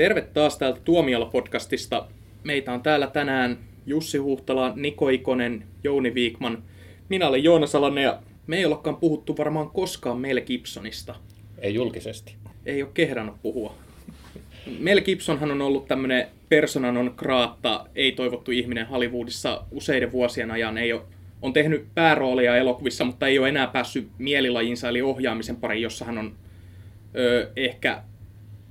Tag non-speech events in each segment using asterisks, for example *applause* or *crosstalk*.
Terve taas täältä Tuomiolla-podcastista. Meitä on täällä tänään Jussi Huhtala, Niko Ikonen, Jouni Viikman. Minä olen Joona Salanen ja me ei olekaan puhuttu varmaan koskaan Mel Gibsonista. Ei julkisesti. Ei ole kehdannut puhua. Mel Gibsonhan on ollut tämmöinen persona non grata, ei toivottu ihminen Hollywoodissa useiden vuosien ajan. Ei ole, on tehnyt pääroolia elokuvissa, mutta ei ole enää päässyt mielilajinsa eli ohjaamisen pariin, jossa hän on ö, ehkä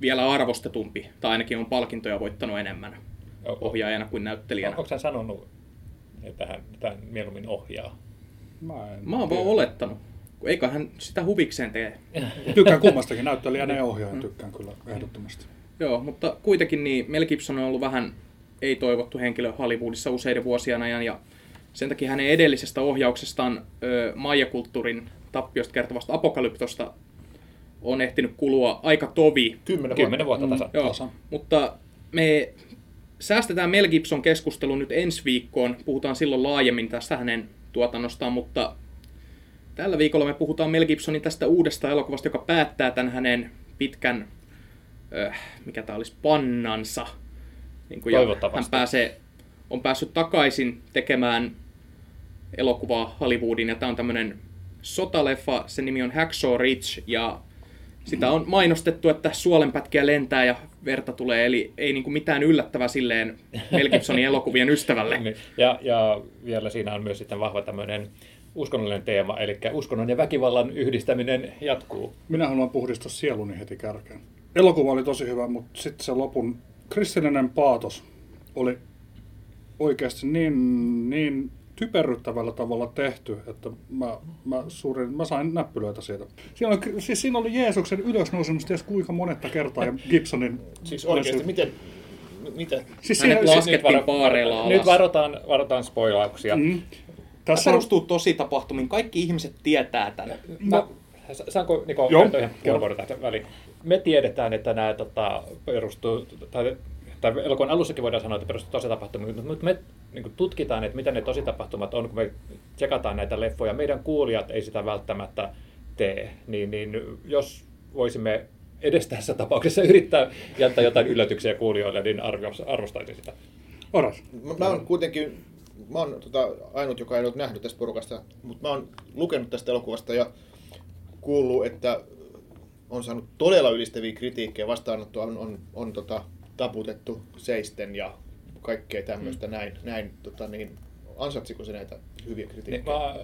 vielä arvostetumpi, tai ainakin on palkintoja voittanut enemmän ohjaajana kuin näyttelijänä. Onko hän sanonut, että hän, että hän mieluummin ohjaa? Mä, en Mä oon vaan olettanut. Eikä hän sitä huvikseen tee. *laughs* Tykkään kummastakin, näyttelijänä ja ohjaajan tykkään kyllä ehdottomasti. Joo, mutta kuitenkin niin Mel Gibson on ollut vähän ei-toivottu henkilö Hollywoodissa useiden vuosien ajan ja sen takia hänen edellisestä ohjauksestaan ö, Maija-kulttuurin tappiosta kertovasta Apokalyptosta on ehtinyt kulua aika tovi. Kymmenen vuotta. Kymmenen vuotta tasa. Joo, Tasa. mutta me säästetään Mel Gibson keskustelu nyt ensi viikkoon. Puhutaan silloin laajemmin tästä hänen tuotannostaan, mutta tällä viikolla me puhutaan Mel Gibsonin tästä uudesta elokuvasta, joka päättää tämän hänen pitkän, äh, mikä tämä olisi, pannansa. Niin kuin, Toivottavasti. hän pääsee, on päässyt takaisin tekemään elokuvaa Hollywoodin, ja tämä on tämmöinen sotaleffa, sen nimi on Hacksaw Ridge, ja sitä on mainostettu, että suolenpätkiä lentää ja verta tulee, eli ei niinku mitään yllättävää silleen Mel Gibsonin elokuvien ystävälle. *laughs* Niin. Ja, ja vielä siinä on myös sitten vahva tämmöinen uskonnollinen teema, eli uskonnon ja väkivallan yhdistäminen jatkuu. Minä haluan puhdistaa sieluni heti kärkeen. Elokuva oli tosi hyvä, mutta sitten se lopun kristillinen paatos oli oikeasti niin, niin typerryttävällä tavalla tehty, että mä, mä, suurin, mä sain näppylöitä siitä. Siinä oli, siis siinä oli Jeesuksen ylösnousemus ties kuinka monetta kertaa ja Gibsonin... Siis oikeasti, miten, mitä? Siis Hänet siinä, laskettiin siis, Nyt, paareilla alas. nyt varotaan, varotaan spoilauksia. Mm. Tämä tässä on, perustuu tosi tapahtumiin. Kaikki ihmiset tietää tämän. Mä, saanko Niko Joo. Joo. ihan puheenvuoron tästä väliin? Me tiedetään, että nämä tota, perustuu, tai, tai elokuvan alussakin voidaan sanoa, että perustuu tositapahtumiin, mutta me niin kuin tutkitaan, että mitä ne tositapahtumat on, kun me tsekataan näitä leffoja. Meidän kuulijat ei sitä välttämättä tee, niin, niin jos voisimme edes tässä tapauksessa yrittää jättää jotain yllätyksiä kuulijoille, niin arvos- arvostaisin sitä. Oras. Mä, mä oon kuitenkin, mä oon tota, ainut, joka ei ole nähnyt tästä porukasta, mutta mä oon lukenut tästä elokuvasta ja kuullut, että on saanut todella ylistäviä kritiikkejä, vastaanottoa on, on, on tota, taputettu seisten ja kaikkea tämmöistä Mm. näin, näin tota, niin, ansaitsiko se näitä hyviä kritiikkejä? mä,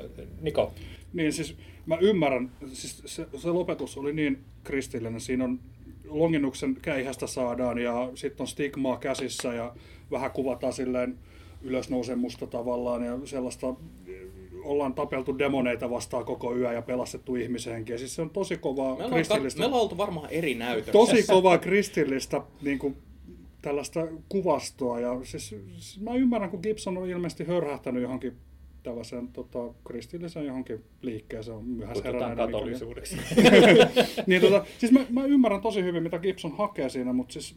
Niko, Niin siis mä ymmärrän, siis se, se lopetus oli niin kristillinen, siinä on Longinnuksen käihästä saadaan ja sitten on stigmaa käsissä ja vähän kuvataan silleen ylösnousemusta tavallaan ja sellaista ollaan tapeltu demoneita vastaan koko yö ja pelastettu ihmishenkiä. Siis se on tosi kovaa Me ollaan, kristillistä. me ollaan oltu varmaan eri näytössä. tosi kovaa kristillistä niin kuin, tällaista kuvastoa. Ja siis, siis mä ymmärrän, kun Gibson on ilmeisesti hörhähtänyt johonkin tällaiseen tota, kristilliseen johonkin liikkeeseen. On myöhäis kutsutaan heränneenä katolisuudeksi. *laughs* niin, tota, siis mä, mä, ymmärrän tosi hyvin, mitä Gibson hakee siinä, mutta siis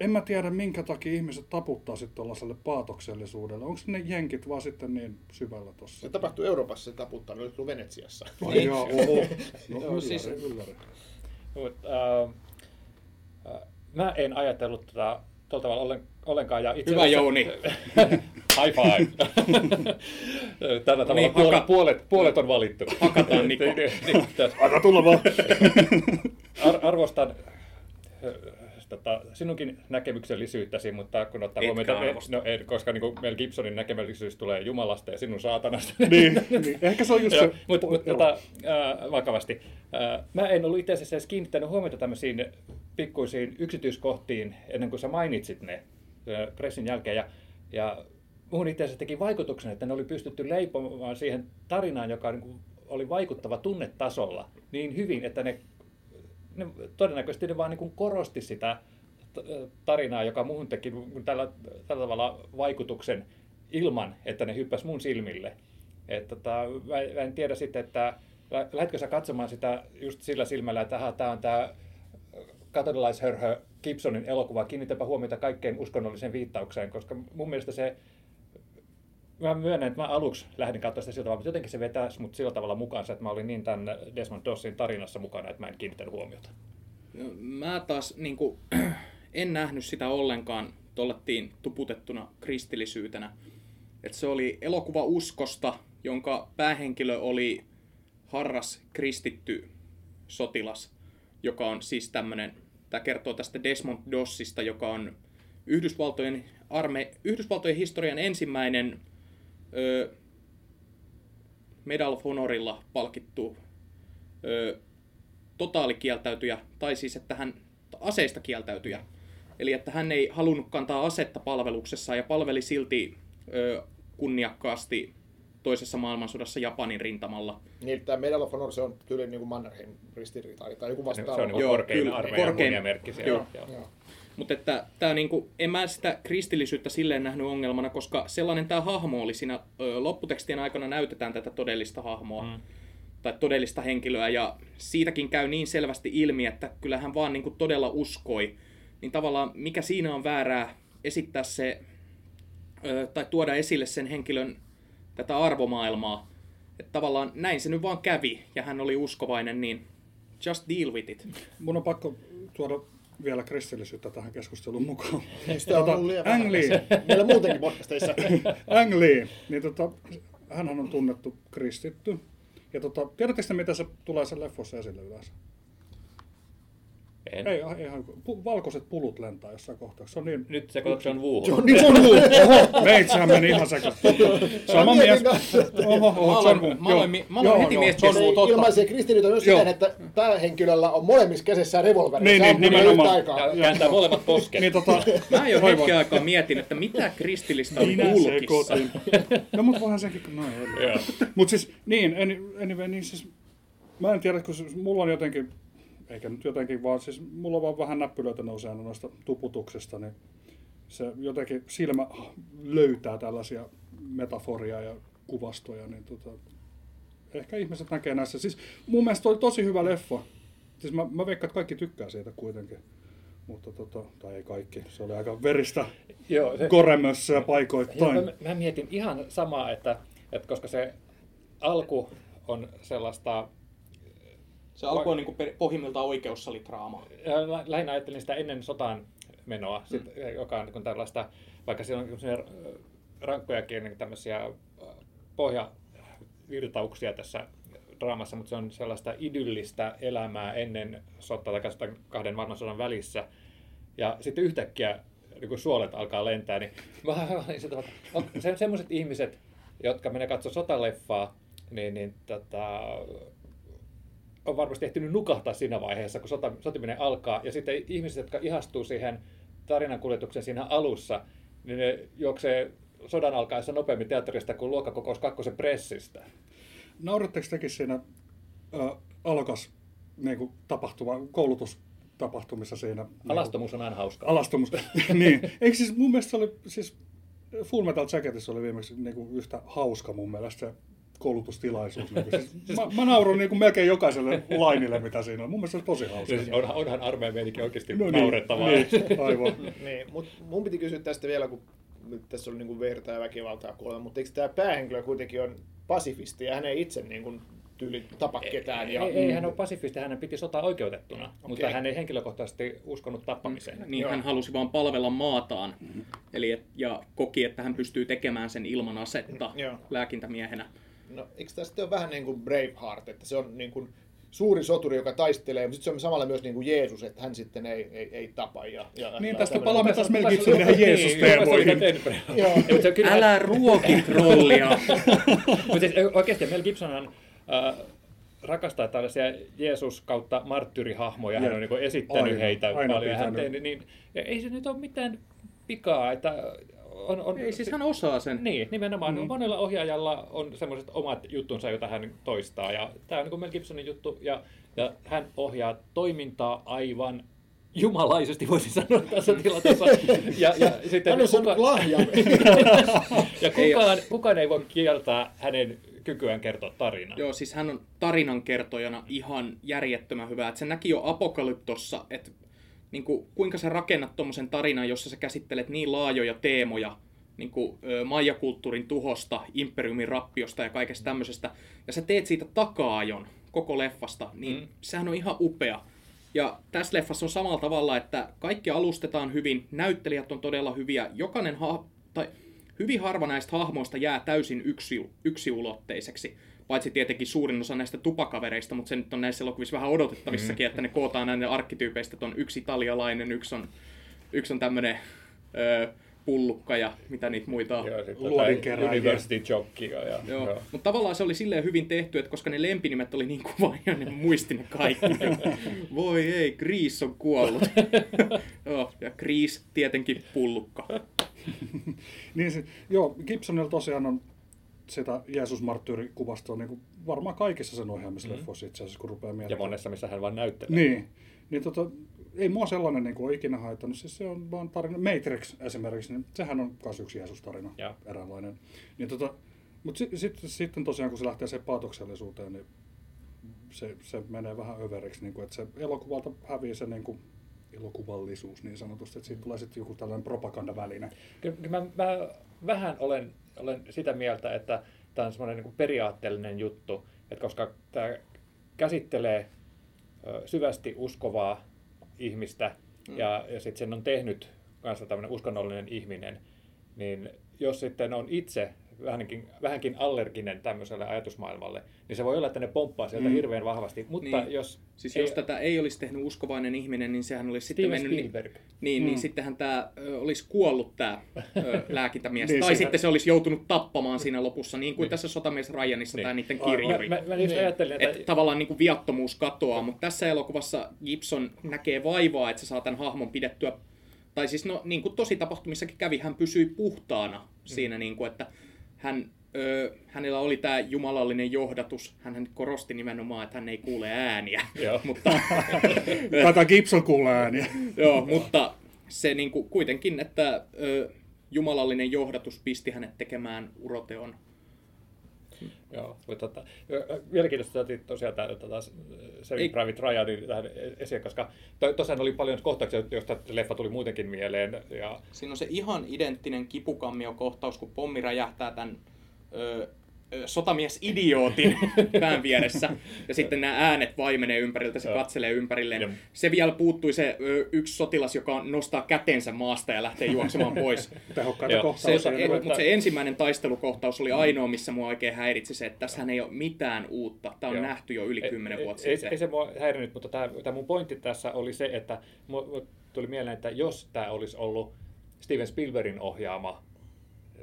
en mä tiedä, minkä takia ihmiset taputtaa sitten tuollaiselle paatoksellisuudelle. Onko ne jenkit vaan sitten niin syvällä tossa? Se tapahtui Euroopassa, se taputtaa, ne oli tullut Venetsiassa. Ai jaa, oho. *laughs* No, Joo, ylläri, siis- ylläri. Mut, äh, mä en ajatellut tätä tuolla tavalla ollen, ollenkaan. Ja itse Hyvä, asiassa- Jouni. *laughs* High five. *laughs* Tällä tavalla niin, puolet, haka- puolet, puolet on valittu. *laughs* Hakataan, Niko. Niin, niin, niin. Anna tulla vaan. Ar- arvostan tota, sinunkin näkemyksellisyyttäsi, mutta kun ottaa huomioon, arvosta. no, ei, koska niin Mel Gibsonin näkemyksellisyys tulee Jumalasta ja sinun saatanasta. niin, niin, ehkä se on just se. mutta mut, tota, äh, vakavasti. Äh, mä en ollut itse asiassa edes kiinnittänyt huomiota tämmöisiin pikkuisiin yksityiskohtiin ennen kuin sä mainitsit ne äh, pressin jälkeen. Ja, ja muun itse asiassa teki vaikutuksen, että ne oli pystytty leipomaan siihen tarinaan, joka niin kuin oli vaikuttava tunnetasolla niin hyvin, että ne, ne todennäköisesti ne vaan niin kuin korosti sitä tarinaa, joka muuhun teki tällä, tällä tavalla vaikutuksen ilman, että ne hyppäsi mun silmille. Et, tota, mä, en tiedä sitten, että lä- lähdetkö sä katsomaan sitä just sillä silmällä, että tämä on tämä katolilaishörhö Gibsonin elokuva, kiinnitäpä huomiota kaikkeen uskonnolliseen viittaukseen, koska mun mielestä se, mä myönnän, että mä aluksi lähdin katsomaan sitä sillä tavalla, mutta jotenkin se vetäisi mut sillä tavalla mukaansa, että mä olin niin tämän Desmond Dossin tarinassa mukana, että mä en kiinnittänyt huomiota. No, Mä taas niin kuin, *clears throat* en nähnyt sitä ollenkaan tollettiin tuputettuna kristillisyytenä. Et se oli elokuva uskosta, jonka päähenkilö oli harras kristitty sotilas, joka on siis tämmöinen, tämä kertoo tästä Desmond Dossista, joka on Yhdysvaltojen, arme, Yhdysvaltojen historian ensimmäinen Medal of Honorilla palkittu ö, totaalikieltäytyjä, tai siis että hän aseista kieltäytyjä. Eli että hän ei halunnut kantaa asetta palveluksessa ja palveli silti ö, kunniakkaasti toisessa maailmansodassa Japanin rintamalla. Niin, tämä Medal of Honor, se on tyyli niin kuin Mannerheim ristiriita tai joku vastaava. Se on niin Joo, korkein kyllä, armeijan korkein. kunniamerkki siellä. Joo. Joo. Joo. Mutta että tää niinku, en mä sitä kristillisyyttä silleen nähnyt ongelmana, koska sellainen tämä hahmo oli siinä ö, lopputekstien aikana näytetään tätä todellista hahmoa. Mm. Tai todellista henkilöä, ja siitäkin käy niin selvästi ilmi, että kyllä hän vaan niinku todella uskoi. Niin tavallaan mikä siinä on väärää esittää se, ö, tai tuoda esille sen henkilön tätä arvomaailmaa. Että tavallaan näin se nyt vaan kävi, ja hän oli uskovainen, niin just deal with it. Mun on pakko tuoda vielä kristillisyyttä tähän keskusteluun mukaan. Sitä on ollut liian Ang Lee. Meillä muutenkin podcasteissa. *laughs* Ang Lee, niin tota, hänhän on tunnettu kristitty. Ja tota, tiedättekö te, mitä se tulee sen leffossa esille yleensä? En. Ei, ei ihan, pu, valkoiset pulut lentää jossain kohtaa. Se on niin... Nyt se John Woo. John, John Woo! Oho, meitsähän meni ihan sekaisin. Sama mies. Oho, Mä oho, John Woo. mä aloin mi- mä aloin Joo, heti joo, miettiä John Woo, ilmaisee kristillisyyttä myös siten, että päähenkilöllä on molemmissa käsissään revolveri. Niin, niin, nimenomaan. Ja kääntää molemmat posket. Niin tota, Mä jo hetken aikaa mietin, että mitä kristillistä oli Minä kulkissa. No mut kun noin oli. Joo. Mut siis, niin, any- anyway, niin siis, mä en tiedä, kun mulla on jotenkin, eikä nyt jotenkin vaan, siis mulla on vaan vähän näppylöitä nousee aina noista tuputuksesta, niin se jotenkin silmä löytää tällaisia metaforia ja kuvastoja, niin tota, ehkä ihmiset näkee näissä. Siis mun mielestä oli tosi hyvä leffa. Siis mä, mä veikkaan, että kaikki tykkää siitä kuitenkin. Mutta tota, tai ei kaikki, se oli aika veristä Joo, se, koremössä ja Joo, paikoittain. mä, mä mietin ihan samaa, että, että koska se alku on sellaista, Se alkoi niin pohjimmiltaan oikeussalidraama. ja lä- lähinnä ajattelin sitä ennen sotaan menoa, sit, joka on niin tällaista, vaikka siellä on semmoisia rankkojakin niin tämmöisiä pohjavirtauksia tässä draamassa, mutta se on sellaista idyllistä elämää ennen sotaa tai kahden maailmansodan välissä. Ja sitten yhtäkkiä niin kun suolet alkaa lentää, niin *laughs* mä olin sitä, että on se, semmoiset ihmiset, jotka menee katsoa sotaleffaa, niin, niin tota, on varmasti ehtinyt nukahtaa siinä vaiheessa, kun sota, sotiminen alkaa. Ja sitten ihmiset, jotka ihastuu siihen tarinankuljetukseen siinä alussa, niin ne juoksee sodan alkaessa nopeammin teatterista kuin luokkakokous kakkosen pressistä. Nauratteko tekin siinä ö, alokas niin kuin tapahtuma, koulutustapahtumissa siinä? niin Alastomuus on aina hauskaa. Alastomuus. *laughs* niin. Eikö siis mun mielestä se oli, siis Full Metal Jacketissa oli viimeksi niin kuin yhtä hauska mun mielestä se koulutustilaisuus. Niin kuin, siis, *laughs* mä, mä nauroin niin kuin melkein jokaiselle lainille, mitä siinä on. Mun mielestä se oli tosi hauska. Siis onhan, onhan armeijan meininki oikeasti No niin, naurettavaa. Niin, aivan. *laughs* Niin, mutta mun piti kysyä tästä vielä, kun nyt tässä oli niin verta ja väkivaltaa kuolema, mutta eikö tämä päähenkilö kuitenkin on pasifisti ja hän ei itse niin kuin, tyyli tapa ketään? Ja, Ei, ei, hän on pasifisti, hänen piti sotaa oikeutettuna, okay. mutta Okei. hän ei henkilökohtaisesti uskonut tappamiseen. Niin Joo. hän halusi vaan palvella maataan. Eli, et- ja koki, että hän pystyy tekemään sen ilman asetta Joo. lääkintämiehenä. No, eikö tämä sitten ole vähän niin kuin Braveheart, että se on niin kuin suuri soturi, joka taistelee, mutta sitten se on samalla myös niin kuin Jeesus, että hän sitten ei, ei, ei ei ja, ja Niin, tästä palaamme taas Mel Niin, Gibsonin näihin Jeesus-teemoihin. Joo. Ei, mutta se on kyllä- Älä ruoki trollia! *laughs* Mutta siis oikeasti Mel Gibsonhan äh, rakastaa tällaisia Jeesus kautta marttyyrihahmoja. Hän on niin esittänyt Aina, heitä aina paljon. Hän niin, ja ei se nyt ole mitään pikaa, että on, on, Ei, siis hän osaa sen. Niin, nimenomaan. Mm. Monella ohjaajalla on semmoiset omat juttunsa, joita hän toistaa. Ja tämä on niin kuin Mel Gibsonin juttu. Ja, ja hän ohjaa toimintaa aivan jumalaisesti, voisin sanoa tässä *laughs* tilanteessa. Ja, ja sitten Hän on saanut lahjan. *laughs* ja kukaan, kukaan ei voi kieltää hänen kykyään kertoa tarinaa. Joo, siis hän on tarinankertojana ihan järjettömän hyvä. Et se näki jo Apokalyptossa, että niin kuin, kuinka sä rakennat tuommoisen tarinan, jossa sä käsittelet niin laajoja teemoja, niin kuin, maijakulttuurin tuhosta, imperiumin rappiosta ja kaikesta tämmöisestä, ja sä teet siitä taka-ajon koko leffasta, niin mm. sehän on ihan upea. Ja tässä leffassa on samalla tavalla, että kaikki alustetaan hyvin, näyttelijät on todella hyviä, jokainen ha- tai hyvin harva näistä hahmoista jää täysin yksi, yksiulotteiseksi. Paitsi tietenkin suurin osa näistä tupakavereista, mutta se nyt on näissä elokuvissa vähän odotettavissakin, mm. että ne kootaan näiden arkkityypeistä, että on yksi italialainen, yksi on, yksi on tämmöinen öö, pullukka ja mitä niitä muita on. University Jockey. Ja, Joo. joo. Mutta tavallaan se oli silleen hyvin tehty, että koska ne lempinimet oli niin kuvaajia, ne muisti ne kaikki. *laughs* Voi ei, Grease on kuollut. *laughs* Joo, ja Grease tietenkin pullukka. Niin se, joo, Gibsonilla tosiaan on sitä Jeesus-marttyyri-kuvastoa niin kuin varmaan kaikissa sen ohjaamissa mm. leffoissa itse asiassa, kun rupeaa ja miettimään. monessa, missä hän vaan näyttelee. Niin. Niin tota, ei mua sellainen niin kuin, ole ikinä haitannut. Siis se on vaan tarina. Matrix esimerkiksi, niin sehän on myös yksi Jeesus-tarina, Joo. eräänlainen. Niin tota, mutta sitten sit, sitten tosiaan, kun se lähtee sen paatoksellisuuteen, niin se, se menee vähän överiksi, niin kuin, että se elokuvalta hävii se niin kuin, elokuvallisuus niin sanotusti, että siitä tulee sitten joku tällainen propagandaväline. Kyllä mä, mä vähän olen, olen sitä mieltä, että tämä on semmoinen niin periaatteellinen juttu, että koska tämä käsittelee syvästi uskovaa ihmistä mm. ja, ja sitten sen on tehnyt kanssa tämmöinen uskonnollinen ihminen, niin jos sitten on itse vähänkin, vähänkin allerginen tämmöiselle ajatusmaailmalle, niin se voi olla, että ne pomppaa sieltä Mm. mm. hirveän vahvasti. Mutta Niin. jos... Siis jos tätä ei olisi tehnyt uskovainen ihminen, niin sehän olisi sitten Steven mennyt... Spielberg. Niin, niin Mm. sittenhän tämä olisi kuollut tämä *laughs* lääkintämies. Niin, tai siinä- sitten se olisi joutunut tappamaan siinä lopussa, niin kuin Niin. tässä Sotamies Ryanissa Niin. tämä niiden kirjuri. Mä, mä, mä just Niin. ajattelin, että... Että tavallaan niin kuin viattomuus katoaa, mutta tässä elokuvassa Gibson näkee vaivaa, että se saa tämän hahmon pidettyä, tai siis no niin kuin tosi tapahtumissakin kävi, hän pysyi puhtaana siinä, niin kuin, että hän, ö, hänellä oli tämä jumalallinen johdatus, hän korosti nimenomaan, että hän ei kuule ääniä, *laughs* mutta, *laughs* Tätä Gibson kuulee ääniä. *laughs* joo, mutta se niin kuin, kuitenkin, että ö, jumalallinen johdatus pisti hänet tekemään uroteon. Joo, mutta tota, mielenkiintoista että tosiaan tämä tota, Saving Private Ryanin tähän esiin, koska to, tosiaan oli paljon kohtauksia, joista leffa tuli muutenkin mieleen. Ja, Siinä on se ihan identtinen kipukammio-kohtaus, kun pommi räjähtää tämän ö, sotamies-idiootin *laughs* pään vieressä. Ja sitten nämä äänet vaimenee ympäriltä, se katselee ympärilleen. Se vielä puuttui se ö, yksi sotilas, joka nostaa kätensä maasta ja lähtee juoksemaan *laughs* pois. Tehokkaita kohtauksia. se, mutta- mutta se ensimmäinen taistelukohtaus oli ainoa, missä mua oikein häiritsi se, että tässä ei ole mitään uutta. Tämä on Joo. nähty jo yli kymmenen ei, vuotta ei, sitten. ei se mua häirinyt, mutta tämä, tämä mun pointti tässä oli se, että tuli mieleen, että jos tämä olisi ollut Steven Spielbergin ohjaama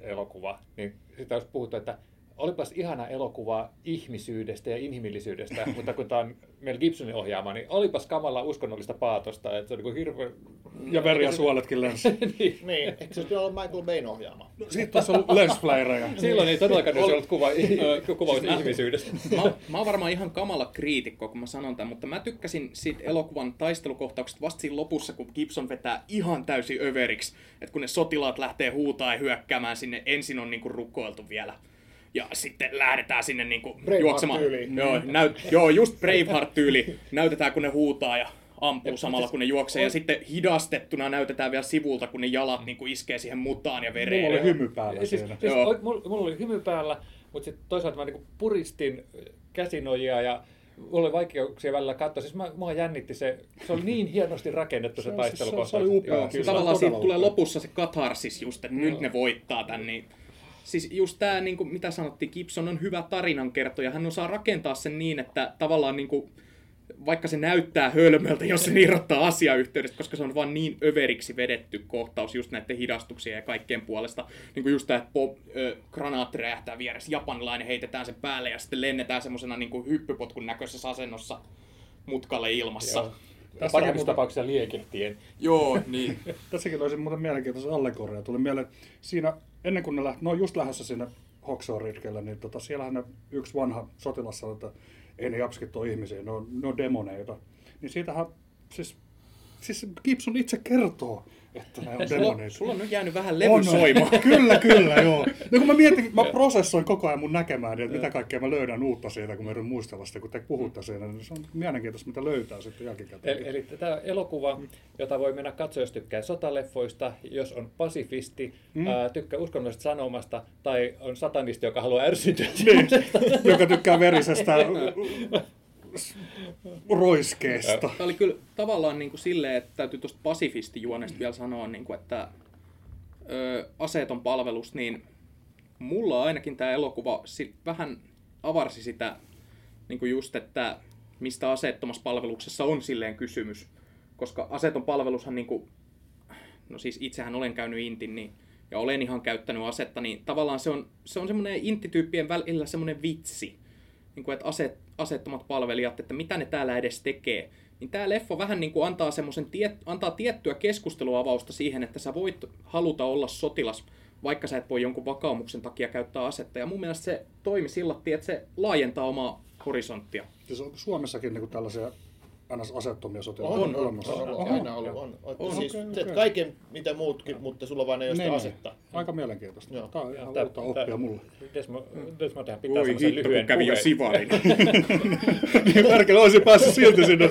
elokuva, niin sitä olisi puhuttu, että olipas ihana elokuva ihmisyydestä ja inhimillisyydestä, *laughs* mutta kun tämä on Mel Gibsonin ohjaama, niin olipas kamala uskonnollista paatosta, että se on niin hirveän... Ja veri ja suoletkin lensi. *laughs* niin. Niin, eikö se olisi ollut Michael Bayn ohjaama? Sitten tuossa on lensflareja. *laughs* Silloin ei todellakaan olisi ollut kuva, kuvaus Siis mä- ihmisyydestä. mä, mä oon varmaan ihan kamala kriitikko, kun mä sanon tämän, mutta mä tykkäsin siitä elokuvan taistelukohtauksesta vasta siinä lopussa, kun Gibson vetää ihan täysin överiksi. Että kun ne sotilaat lähtee huutaa ja hyökkäämään sinne, ensin on niinku rukoiltu vielä. Ja sitten lähdetään sinne niinku juoksemaan. Braveheart-tyyliin. Joo, näyt, joo, just Braveheart-tyyli. Näytetään, kun ne huutaa ja ampuu samalla, kun ne juoksee. Ja sitten hidastettuna näytetään vielä sivulta, kun ne jalat niinku iskee siihen mutaan ja vereen. Mulla oli hymy päällä Siis, siinä. siis Joo. mulla, mulla oli hymy päällä, mutta sitten toisaalta mä niinku puristin käsinojia ja mulla oli vaikeuksia välillä katsoa. Siis mä, mua jännitti se, se oli niin hienosti rakennettu se, Se- taistelukohtaus. se- se oli upea. Joo, Siis tavallaan se on siitä tulee lopussa se katarsis just, että nyt ne voittaa tän, niin Siis just tämä, niin kuin, mitä sanottiin, Gibson on hyvä tarinankertoja. Hän osaa rakentaa sen niin, että tavallaan niin kuin, vaikka se näyttää hölmöltä, jos se irrottaa asiayhteydestä, koska se on vaan niin överiksi vedetty kohtaus just näiden hidastuksien ja kaikkien puolesta. Niin kuin just tämä, että pop, ö, granaatti räjähtää vieressä, japanilainen heitetään sen päälle ja sitten lennetään semmoisena niin hyppypotkun näköisessä asennossa mutkalle ilmassa. Joo. Tässä Parhaimmissa muuten- tapauksissa liekehtien. Joo, *laughs* niin. Tässäkin olisi muuten mielenkiintoisen allegoria. Tuli mieleen, siinä ennen kuin ne lähti, no just lähdössä sinne Hoxor-ritkelle, niin tota, siellähän ne yksi vanha sotilas sanoi, että ei ne japskit ole ihmisiä, ne on, ne on demoneita. Niin siitähän, siis, siis Gibson itse kertoo, että ne on Sulla, demoneita. sulla on nyt jäänyt vähän levy soimaan. *laughs* kyllä, kyllä, joo. *laughs* No kun mä mietin, mä prosessoin koko ajan mun näkemään, että mitä kaikkea mä löydän uutta siitä, kun mä yritän muistella sitä, kun te puhutte siinä, niin se on mielenkiintoista, mitä löytää sitten jälkikäteen. Eli, eli tämä elokuva, jota voi mennä katsoa, jos tykkää sotaleffoista, jos on pasifisti, mm. ää, tykkää uskonnollisesta sanomasta tai on satanisti, joka haluaa *laughs* ärsytyä. Niin, joka tykkää verisestä roiskeesta. Tämä oli kyllä tavallaan niin kuin silleen, että täytyy tuosta pasifistijuonesta vielä sanoa, niin kuin, että ö, aseeton palvelus, niin mulla ainakin tämä elokuva vähän avarsi sitä niin kuin just, että mistä aseettomassa palveluksessa on silleen kysymys. Koska aseeton palvelushan, niin kuin, no siis itsehän olen käynyt intin, niin, ja olen ihan käyttänyt asetta, niin tavallaan se on, se on semmoinen intityyppien välillä semmoinen vitsi niin kuin, että aset, asettomat palvelijat, että mitä ne täällä edes tekee. Niin tämä leffa vähän niin kuin antaa, semmoisen tie, antaa tiettyä keskusteluavausta siihen, että sä voit haluta olla sotilas, vaikka sä et voi jonkun vakaumuksen takia käyttää asetta. Ja mun mielestä se toimi sillä että se laajentaa omaa horisonttia. Suomessakin niin tällaisia ns. asettomia sotilaita On, on, on, olemassa? on, on, Oho, aina ollut. On, on. On. Siis teet okei. kaiken mitä muutkin, mutta sulla vaan ei ole sitä Niin, asetta. niin. Aika mielenkiintoista. Joo. Tämä on ihan Tää- uutta tää- oppia mulle. Desmond, Desmondhan pitää Oi semmoisen hitto, kun lyhyen kävi jo puheen. sivarin. Niin Merkel olisi päässyt silti sinne.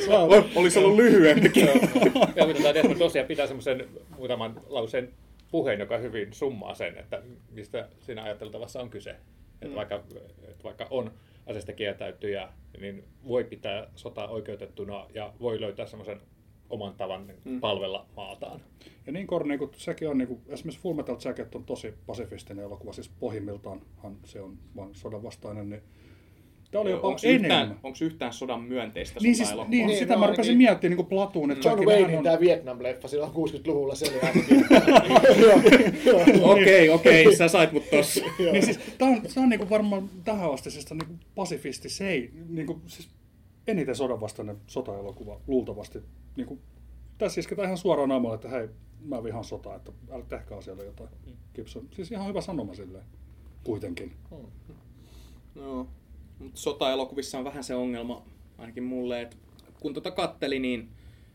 Olisi ollut lyhyempikin. Ja mutta tämä Desmond tosiaan pitää semmoisen muutaman lauseen puheen, joka hyvin summaa sen, että mistä siinä ajatteltavassa on kyse. Että vaikka, että vaikka on asesta kieltäytyjä, niin voi pitää sotaa oikeutettuna ja voi löytää semmoisen oman tavan palvella maataan. Ja niin korni kuin sekin on, niin kuin, esimerkiksi Full Metal Jacket on tosi pasifistinen elokuva, siis pohjimmiltaanhan se on vain sodan vastainen, niin tämä oli jopa Onko enemmän. yhtään, onks yhtään sodan myönteistä Niin, siis, sotaelokuvaa? niin, Niin, sitä no mä rupesin ainakin- miettimään niin kuin Platoon, että John Waynein on- tämä Vietnam-leffa silloin 60-luvulla, se oli *laughs* Okei, okei, sä sait mut tossa. *laughs* niin siis, tämä on, tämä on niin kuin varmaan tähän astisesta niin kuin pasifisti, se ei, niin kuin, siis eniten sodan vastainen sotaelokuva, luultavasti. Niin kuin, tässä isketään ihan suoraan naamalla, että hei, mä vihaan sotaa, että älä tehkää siellä jotain. Gibson, siis ihan hyvä sanoma silleen, kuitenkin. No, mutta sotaelokuvissa on vähän se ongelma, ainakin mulle, että kun tota katteli, niin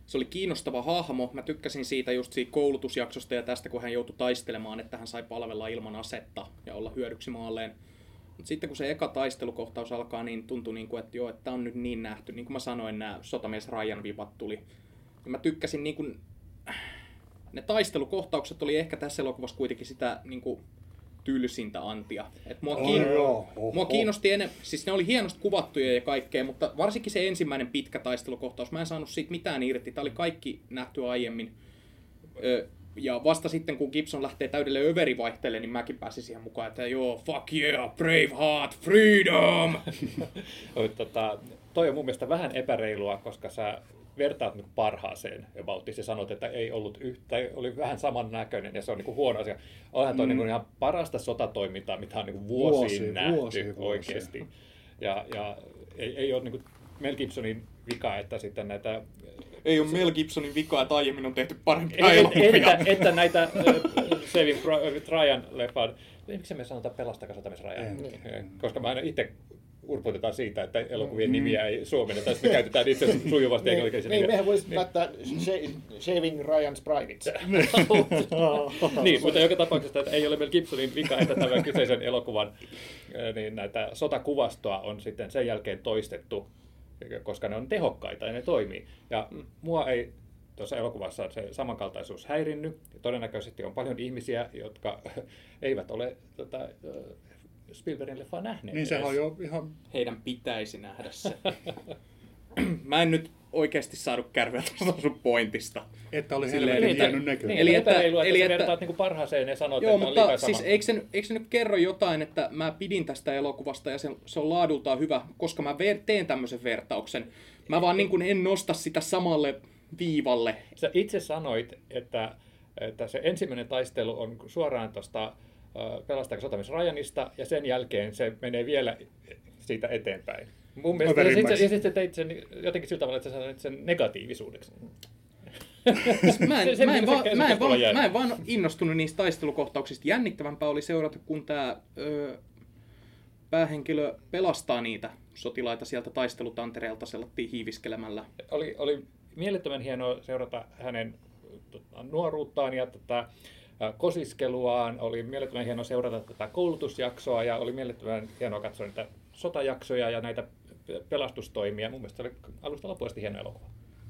se oli kiinnostava hahmo. Mä tykkäsin siitä just siitä koulutusjaksosta ja tästä, kun hän joutui taistelemaan, että hän sai palvella ilman asetta ja olla hyödyksi maalleen. Mutta sitten kun se eka taistelukohtaus alkaa, niin tuntui, niin kuin, että joo, että on nyt niin nähty. Niin kuin mä sanoin, nämä sotamies Ryan vivat tuli. Ja mä tykkäsin niin kuin, ne taistelukohtaukset oli ehkä tässä elokuvassa kuitenkin sitä niin kuin, tylsintä antia. Et mua, Oh, kiin... joo. Oho. mua kiinnosti enemmän, siis ne oli hienosti kuvattuja ja kaikkea, mutta varsinkin se ensimmäinen pitkä taistelukohtaus, mä en saanut siitä mitään irti. Tämä oli kaikki nähty aiemmin. Ö, ja vasta sitten, kun Gibson lähtee täydelle överivaihteelle, niin mäkin pääsin siihen mukaan, että joo, fuck yeah, Braveheart, freedom! *laughs* Mutta tota, toi on mun mielestä vähän epäreilua, koska sä vertaat nyt parhaaseen about ja sanot, että ei ollut yhtä, oli vähän samannäköinen ja se on niin kuin huono asia. Onhan toi mm. niin ihan parasta sotatoimintaa, mitä on niin kuin vuosiin Vuosi, nähty vuosi, vuosi. oikeasti. Ja, ja ei, ei ole niin kuin Mel Gibsonin vika, että sitten näitä Ei ole Mel Gibsonin vika, että aiemmin on tehty parempia että, elokuvia. että, että näitä Saving Pri- Ryan leffan, miksi me sanotaan pelastakaa Ryan? En. Koska mä aina itse urputetaan siitä, että elokuvien nimiä ei suomenneta, me käytetään itse *laughs* sujuvasti niin, englanninkielisiä niin, nimiä. mehän voisi laittaa Sha- Shaving Ryan's Privates. *laughs* *laughs* niin, mutta joka tapauksessa että ei ole Mel Gibsonin vika, että tämän kyseisen elokuvan niin näitä sotakuvastoa on sitten sen jälkeen toistettu, koska ne on tehokkaita ja ne toimii. Ja mua ei tuossa elokuvassa se samankaltaisuus häirinnyt. Todennäköisesti on paljon ihmisiä, jotka eivät ole tota, Spielbergin leffaa nähneet. Niin sehän on jo ihan... Heidän pitäisi nähdä se. *clears throat* Mä en nyt oikeasti saanut kärveä tuosta sun pointista. Että oli helvetin niin, hieno näköinen. Niin, Eli että- että eli että- vertaat niinku parhaaseen ja sanot, Joo, että on mutta liikaa siis eikö se, eikö se nyt kerro jotain, että mä pidin tästä elokuvasta ja se, se on laadultaan hyvä, koska mä ver, teen tämmöisen vertauksen. Mä vaan niin kuin en nosta sitä samalle viivalle. Sä itse sanoit, että, että se ensimmäinen taistelu on suoraan tuosta Pelastaako sotamies Ryanista, ja sen jälkeen se menee vielä siitä eteenpäin. Mun mielestä, ja sitten sit teit sen jotenkin sillä tavalla, että sä sanoit sen negatiivisuudeksi. Mä en, *laughs* Se- se- mä en, se- vaan, se- mä, se- en vaan, jää. mä en vaan innostunut niistä taistelukohtauksista. Jännittävämpää oli seurata, kun tämä päähenkilö pelastaa niitä sotilaita sieltä taistelutantereelta sellattiin hiiviskelemällä. Oli, oli mielettömän hienoa seurata hänen tota, nuoruuttaan ja tätä ä, kosiskeluaan. Oli mielettömän hienoa seurata tätä koulutusjaksoa ja oli mielettömän hienoa katsoa niitä sotajaksoja ja näitä pe- pelastustoimia. Mun mielestä se oli alusta loppuun asti hieno elokuva.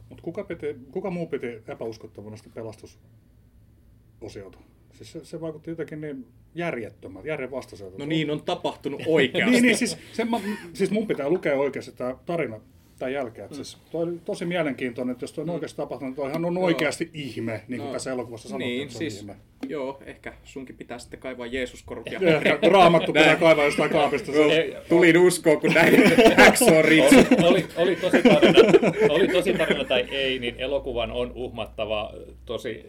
Mutta kuka, piti, kuka muu piti epäuskottavana sitä pelastusosiota? Siis se, se vaikutti jotenkin niin järjettömältä, järjenvastaiselta. No niin on tapahtunut *laughs* oikeasti. niin, niin siis, se, mä, siis mun pitää lukea oikeasti tämä tarina tämän jälkeen. Mm. Siis toi oli tosi mielenkiintoinen, että jos toi on oikeasti tapahtunut, toihan on oikeasti ihme, niin kuin No, tässä elokuvassa sanottiin, Niin, että se on siis, ihme. joo, ehkä sunkin pitää sitten kaivaa Ja *laughs* ehkä raamattu pitää kaivaa jostain kaapista. On- Tulin uskoon, kun näin *laughs* hacksaw oli, oli, oli, tosi tarina, oli tosi tarina tai ei, niin elokuvan on uhmattava tosi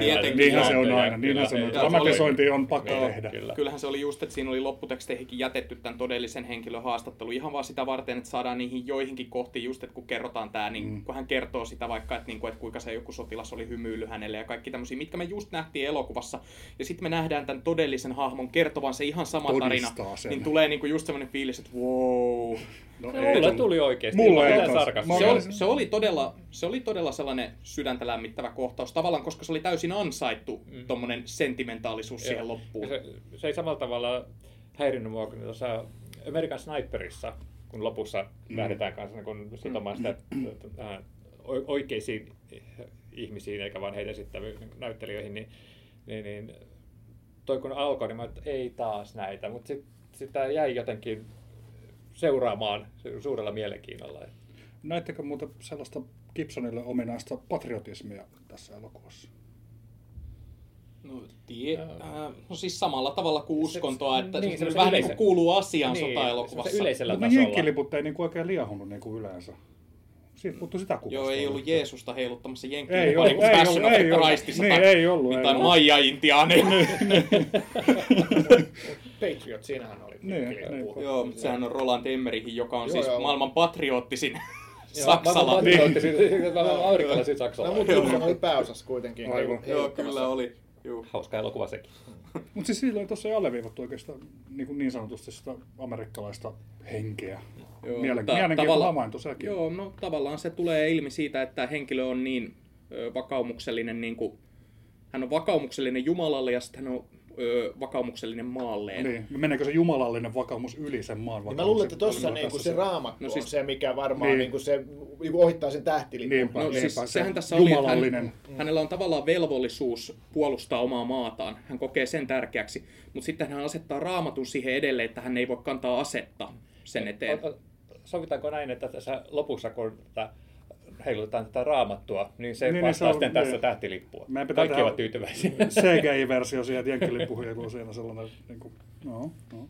Tietenkin. Niinhän se on aina, niinhän se on. Dramatisointi on pakko Joo, tehdä. Kyllä. Kyllähän se oli just, että siinä oli lopputeksteihinkin jätetty tämän todellisen henkilön haastattelu ihan vaan sitä varten, että saadaan niihin joihinkin kohtiin just, että kun kerrotaan tämä, niin mm. kun hän kertoo sitä vaikka, että, niin kuin, että kuinka se joku sotilas oli hymyily hänelle ja kaikki tämmöisiä, mitkä me just nähtiin elokuvassa. Ja sitten me nähdään tämän todellisen hahmon kertovan se ihan sama tarina. Todistaa sen. Niin tulee niin kuin just semmoinen fiilis, että wow. No, Mulle tullut. tuli oikeasti. Mulle ei sarkasmia. Se, oli, se, oli todella, se oli todella sellainen sydäntä lämmittävä kohtaus, tavallaan koska se oli täysin ansaittu mm. tommonen sentimentaalisuus siihen Joo. loppuun. Ja Se, se ei samalla tavalla häirinnyt mua kuin tuossa American Sniperissa, kun lopussa mm. lähdetään kanssa kun sitomaan sitä äh, o- oikeisiin ihmisiin, eikä vaan heitä esittäviin näyttelijöihin, niin, niin, niin toi kun alkoi, niin mä että ei taas näitä, mutta sitten sitä jäi jotenkin seuraamaan suurella mielenkiinnolla. Näittekö muuten sellaista Gibsonille ominaista patriotismia tässä elokuvassa? No, tie, äh, no siis samalla tavalla kuin uskontoa, että niin, niin, semmoisen vähän niin yleisen- kuin kuuluu asiaan Niin, sotaelokuvassa. yleisellä Mutta tasolla. jenkkiliput ei niinku oikein liahunut niin kuin yleensä. Siitä puuttuu sitä kuvasta. Joo, ei ollut Jeesusta heiluttamassa Ei jenkkilipua ollut, niin kuin ei ollut, ei the ollut. Christissa Niin, tai, ei ollut, ei tai ollut. Maija-intiaani. *laughs* Patriot, siinähän oli. Niin, niin. puhuttiin. Joo, mutta sehän on Roland Emmerichin, joka on Joo, siis joo. maailman patrioottisin *laughs* Joo, Saksala. Mä amerikkalaisin No, mutta oli pääosassa kuitenkin. Aivan. Joo, kyllä oli. Joo. Hauska elokuva sekin. Mutta siis silloin tuossa ei alleviivattu oikeastaan niin, kuin niin sanotusti sitä amerikkalaista henkeä. Joo, Mielen, mielenkiintoinen tavalla- havainto sekin. Joo, no tavallaan se tulee ilmi siitä, että henkilö on niin ö, vakaumuksellinen, niin kuin, hän on vakaumuksellinen Jumalalle ja sitten hän on ö, vakaumuksellinen maalleen. Niin, meneekö se jumalallinen vakaumus yli sen maan Niin mä luulen, että tuossa niinku se raamattu No siis- siis, on se, mikä varmaan Niin. niinku se niinku ohittaa sen tähtilipun. Niinpä, No niinpä, siis se sehän tässä oli, että jumalallinen. hän, hänellä on tavallaan velvollisuus puolustaa omaa maataan. Hän kokee sen tärkeäksi, mutta sitten hän asettaa raamatun siihen edelleen, että hän ei voi kantaa asetta sen eteen. O- o- Sovitaanko näin, että tässä lopussa, kun tätä heilutetaan tätä raamattua, niin se Niin, niin, niin vastaa on- sitten tässä niin. tähtilippua. Kaikki ovat tyytyväisiä. CGI-versio siihen jenkkilippuihin, kun on siinä sellainen, niin kuin, no, no.